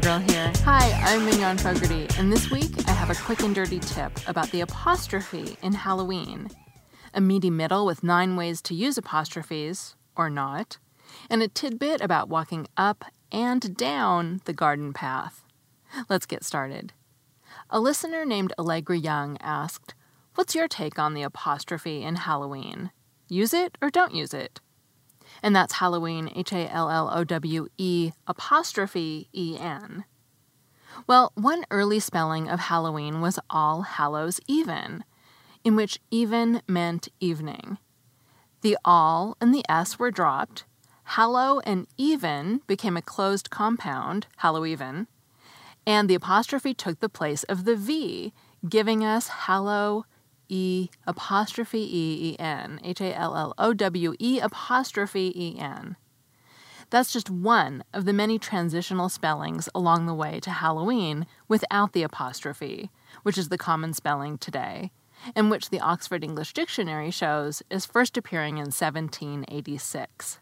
Girl here. Hi, I'm Mignon Fogarty, and this week I have a quick and dirty tip about the apostrophe in Halloween. A meaty middle with nine ways to use apostrophes, or not, and a tidbit about walking up and down the garden path. Let's get started. A listener named Allegra Young asked, What's your take on the apostrophe in Halloween? Use it or don't use it? And that's Halloween, H A L L O W E apostrophe E N. Well, one early spelling of Halloween was All Hallows Even, in which even meant evening. The all and the s were dropped. Hallow and even became a closed compound, Hallow even, and the apostrophe took the place of the v, giving us Hallow E apostrophe E E N, H A L L O W E apostrophe E N. That's just one of the many transitional spellings along the way to Halloween without the apostrophe, which is the common spelling today, and which the Oxford English Dictionary shows is first appearing in 1786.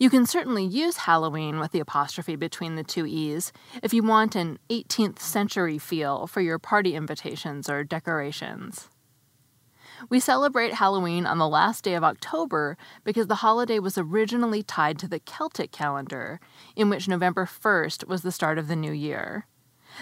You can certainly use Halloween with the apostrophe between the two E's if you want an 18th century feel for your party invitations or decorations. We celebrate Halloween on the last day of October because the holiday was originally tied to the Celtic calendar, in which November 1st was the start of the new year.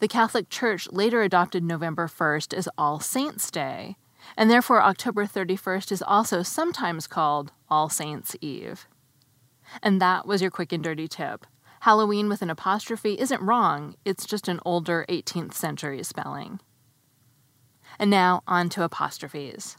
The Catholic Church later adopted November 1st as All Saints' Day, and therefore October 31st is also sometimes called All Saints' Eve. And that was your quick and dirty tip. Halloween with an apostrophe isn't wrong, it's just an older 18th century spelling. And now on to apostrophes.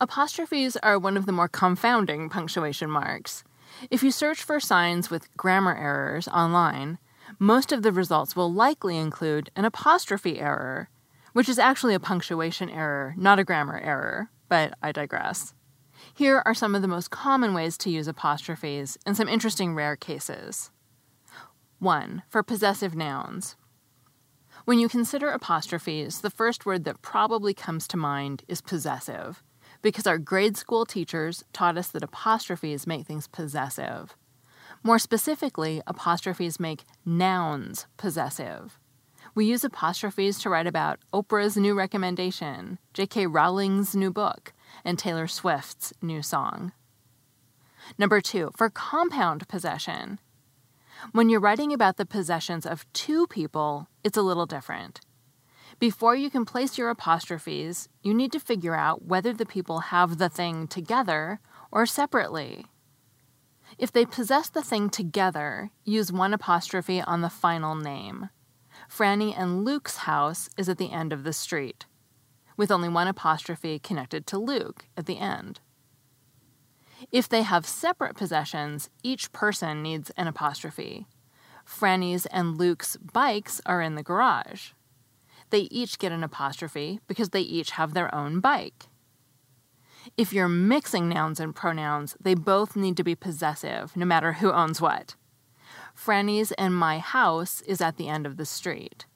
Apostrophes are one of the more confounding punctuation marks. If you search for signs with grammar errors online, most of the results will likely include an apostrophe error, which is actually a punctuation error, not a grammar error, but I digress. Here are some of the most common ways to use apostrophes and some interesting rare cases. 1. For possessive nouns. When you consider apostrophes, the first word that probably comes to mind is possessive, because our grade school teachers taught us that apostrophes make things possessive. More specifically, apostrophes make nouns possessive. We use apostrophes to write about Oprah's new recommendation, J.K. Rowling's new book, and Taylor Swift's new song. Number two, for compound possession. When you're writing about the possessions of two people, it's a little different. Before you can place your apostrophes, you need to figure out whether the people have the thing together or separately. If they possess the thing together, use one apostrophe on the final name. Franny and Luke's house is at the end of the street with only one apostrophe connected to Luke at the end. If they have separate possessions, each person needs an apostrophe. Franny's and Luke's bikes are in the garage. They each get an apostrophe because they each have their own bike. If you're mixing nouns and pronouns, they both need to be possessive, no matter who owns what. Franny's and my house is at the end of the street.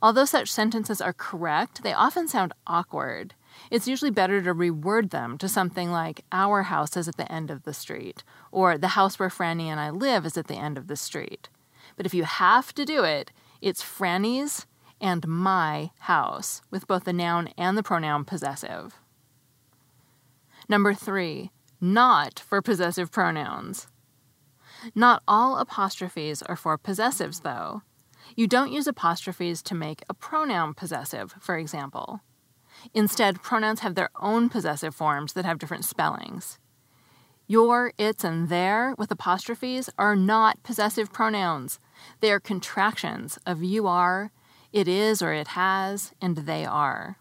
Although such sentences are correct, they often sound awkward. It's usually better to reword them to something like, Our house is at the end of the street, or The house where Franny and I live is at the end of the street. But if you have to do it, it's Franny's and my house, with both the noun and the pronoun possessive. Number three, not for possessive pronouns. Not all apostrophes are for possessives, though. You don't use apostrophes to make a pronoun possessive, for example. Instead, pronouns have they're own possessive forms that have different spellings. You're, it's, and their with apostrophes are not possessive pronouns. They are contractions of you are, it is or it has, and they are.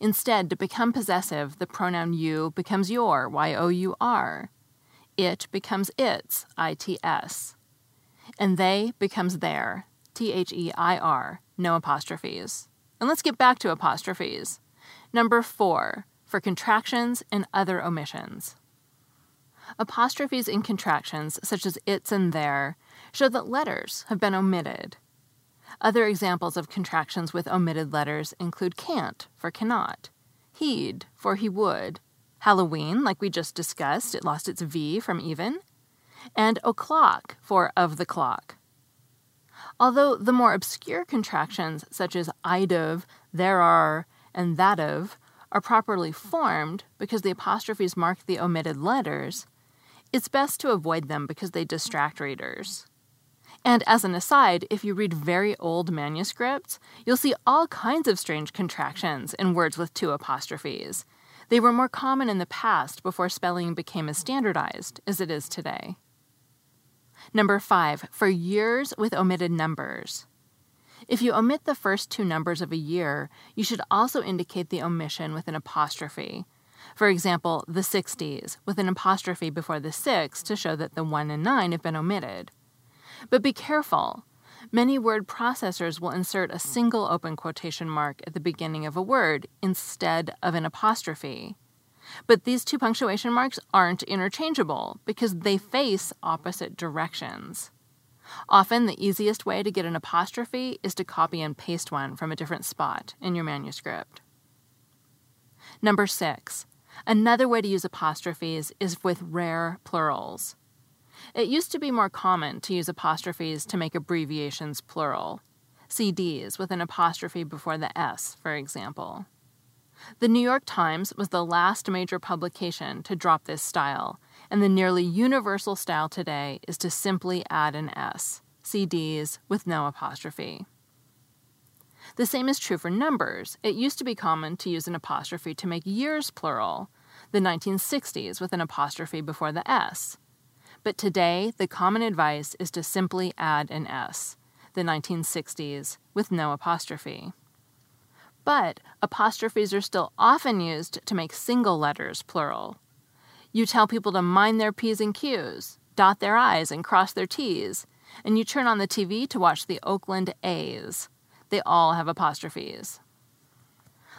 Instead, to become possessive, the pronoun you becomes your, Y O U R. It becomes its, I T S. And they becomes their, T H E I R, no apostrophes. And let's get back to apostrophes. Number four, for contractions and other omissions. Apostrophes in contractions, such as it's and they're, show that letters have been omitted. Other examples of contractions with omitted letters include can't for cannot, he'd for he would, Halloween, like we just discussed, it lost its V from even, and o'clock for of the clock. Although the more obscure contractions, such as I'd of, there are, and that of, are properly formed because the apostrophes mark the omitted letters, it's best to avoid them because they distract readers. And as an aside, if you read very old manuscripts, you'll see all kinds of strange contractions in words with two apostrophes. They were more common in the past before spelling became as standardized as it is today. Number five, for years with omitted numbers. If you omit the first two numbers of a year, you should also indicate the omission with an apostrophe, for example, the 60s, with an apostrophe before the 6 to show that the 1 and 9 have been omitted. But be careful. Many word processors will insert a single open quotation mark at the beginning of a word instead of an apostrophe. But these two punctuation marks aren't interchangeable because they face opposite directions. Often, the easiest way to get an apostrophe is to copy and paste one from a different spot in your manuscript. Number six, Another way to use apostrophes is with rare plurals. It used to be more common to use apostrophes to make abbreviations plural. CDs with an apostrophe before the S, for example. The New York Times was the last major publication to drop this style, and the nearly universal style today is to simply add an S, CDs with no apostrophe. The same is true for numbers. It used to be common to use an apostrophe to make years plural, the 1960s with an apostrophe before the S. But today, the common advice is to simply add an S, the 1960s, with no apostrophe. But apostrophes are still often used to make single letters plural. You tell people to mind their P's and Q's, dot their I's, and cross their T's, and you turn on the TV to watch the Oakland A's. They all have apostrophes.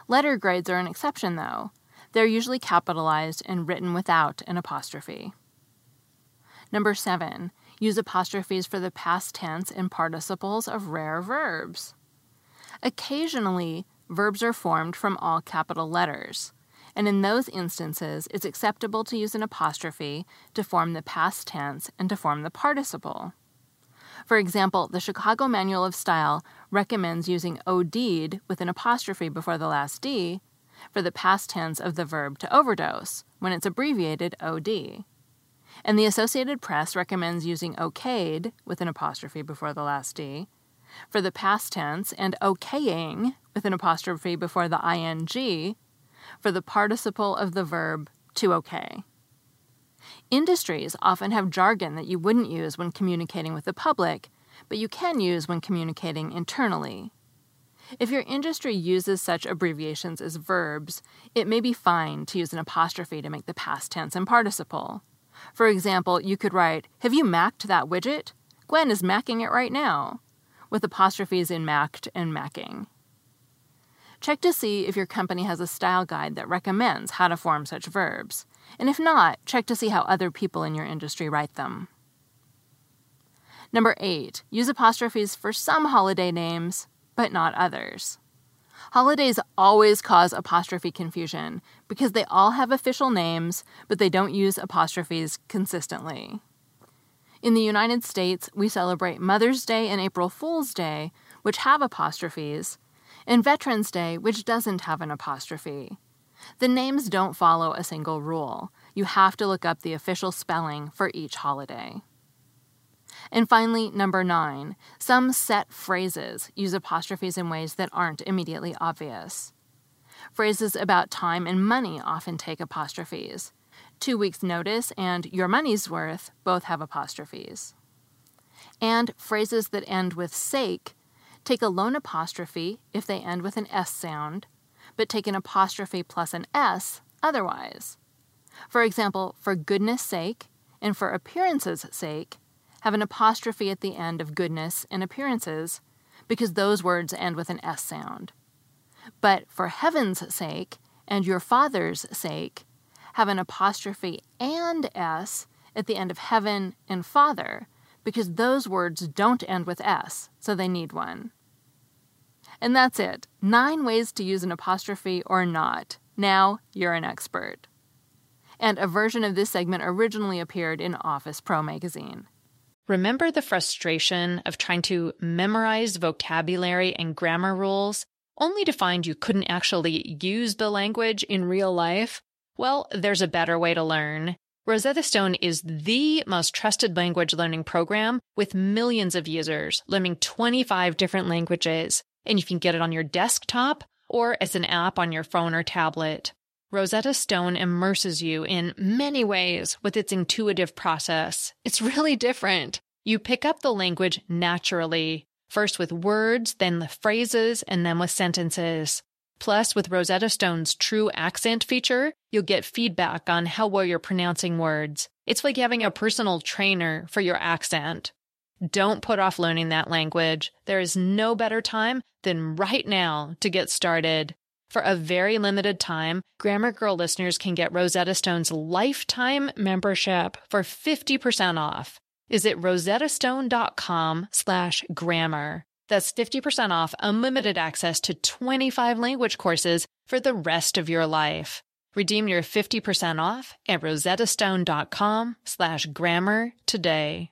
Letter grades are an exception, though. They're usually capitalized and written without an apostrophe. Number seven, use apostrophes for the past tense and participles of rare verbs. Occasionally, verbs are formed from all capital letters, and in those instances, it's acceptable to use an apostrophe to form the past tense and to form the participle. For example, the Chicago Manual of Style recommends using OD'd with an apostrophe before the last D for the past tense of the verb to overdose when it's abbreviated OD. And the Associated Press recommends using okayed with an apostrophe before the last D for the past tense and okaying with an apostrophe before the ing for the participle of the verb to okay. Industries often have jargon that you wouldn't use when communicating with the public, but you can use when communicating internally. If your industry uses such abbreviations as verbs, it may be fine to use an apostrophe to make the past tense and participle. For example, you could write, Have you macked that widget? Gwen is macking it right now, with apostrophes in macked and macking. Check to see if your company has a style guide that recommends how to form such verbs. And if not, check to see how other people in your industry write them. Number eight, use apostrophes for some holiday names, but not others. Holidays always cause apostrophe confusion because they all have official names, but they don't use apostrophes consistently. In the United States, we celebrate Mother's Day and April Fool's Day which have apostrophes, and Veterans Day, which doesn't have an apostrophe. The names don't follow a single rule. You have to look up the official spelling for each holiday. And finally, number nine, some set phrases use apostrophes in ways that aren't immediately obvious. Phrases about time and money often take apostrophes. Two weeks' notice and your money's worth both have apostrophes. And phrases that end with sake take a lone apostrophe if they end with an S sound, but take an apostrophe plus an S otherwise. For example, for goodness sake and for appearance's sake, have an apostrophe at the end of goodness and appearances because those words end with an S sound. But for heaven's sake and your father's sake, have an apostrophe and S at the end of heaven and father because those words don't end with S, so they need one. And that's it. Nine ways to use an apostrophe or not. Now you're an expert. And a version of this segment originally appeared in Office Pro magazine. Remember the frustration of trying to memorize vocabulary and grammar rules only to find you couldn't actually use the language in real life? Well, there's a better way to learn. Rosetta Stone is the most trusted language learning program with millions of users learning 25 different languages, and you can get it on your desktop or as an app on your phone or tablet. Rosetta Stone immerses you in many ways with its intuitive process. It's really different. You pick up the language naturally, first with words, then the phrases, and then with sentences. Plus, with Rosetta Stone's true accent feature, you'll get feedback on how well you're pronouncing words. It's like having a personal trainer for your accent. Don't put off learning that language. There is no better time than right now to get started. For a very limited time, Grammar Girl listeners can get Rosetta Stone's lifetime membership for 50% off. Visit rosettastone.com slash grammar. That's 50% off unlimited access to 25 language courses for the rest of your life. Redeem your 50% off at rosettastone.com slash grammar today.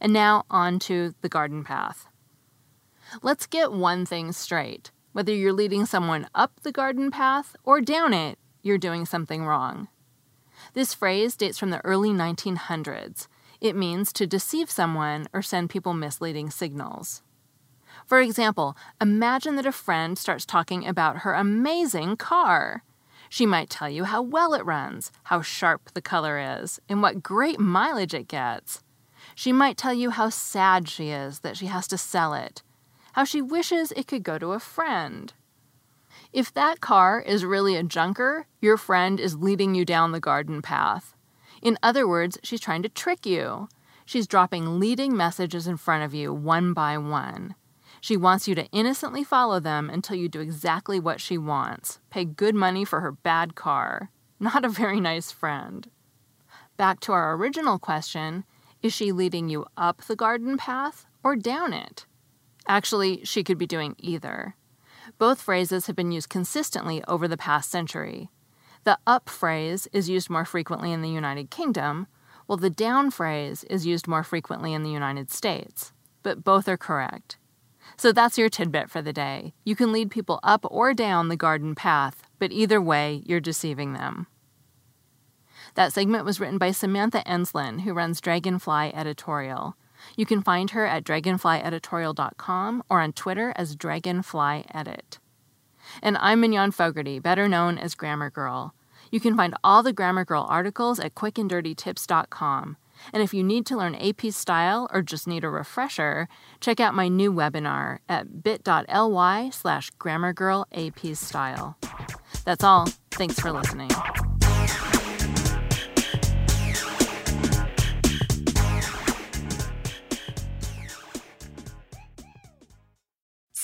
And now on to the garden path. Let's get one thing straight. Whether you're leading someone up the garden path or down it, you're doing something wrong. This phrase dates from the early 1900s. It means to deceive someone or send people misleading signals. For example, imagine that a friend starts talking about her amazing car. She might tell you how well it runs, how sharp the color is, and what great mileage it gets. She might tell you how sad she is that she has to sell it, how she wishes it could go to a friend. If that car is really a junker, your friend is leading you down the garden path. In other words, she's trying to trick you. She's dropping leading messages in front of you one by one. She wants you to innocently follow them until you do exactly what she wants pay good money for her bad car. Not a very nice friend. Back to our original question is she leading you up the garden path or down it? Actually, she could be doing either. Both phrases have been used consistently over the past century. The up phrase is used more frequently in the United Kingdom, while the down phrase is used more frequently in the United States. But both are correct. So that's your tidbit for the day. You can lead people up or down the garden path, but either way, you're deceiving them. That segment was written by Samantha Enslen, who runs Dragonfly Editorial. You can find her at dragonflyeditorial.com or on Twitter as dragonflyedit. And I'm Mignon Fogarty, better known as Grammar Girl. You can find all the Grammar Girl articles at quickanddirtytips.com. And if you need to learn AP style or just need a refresher, check out my new webinar at bit.ly slash grammargirlapstyle. That's all. Thanks for listening.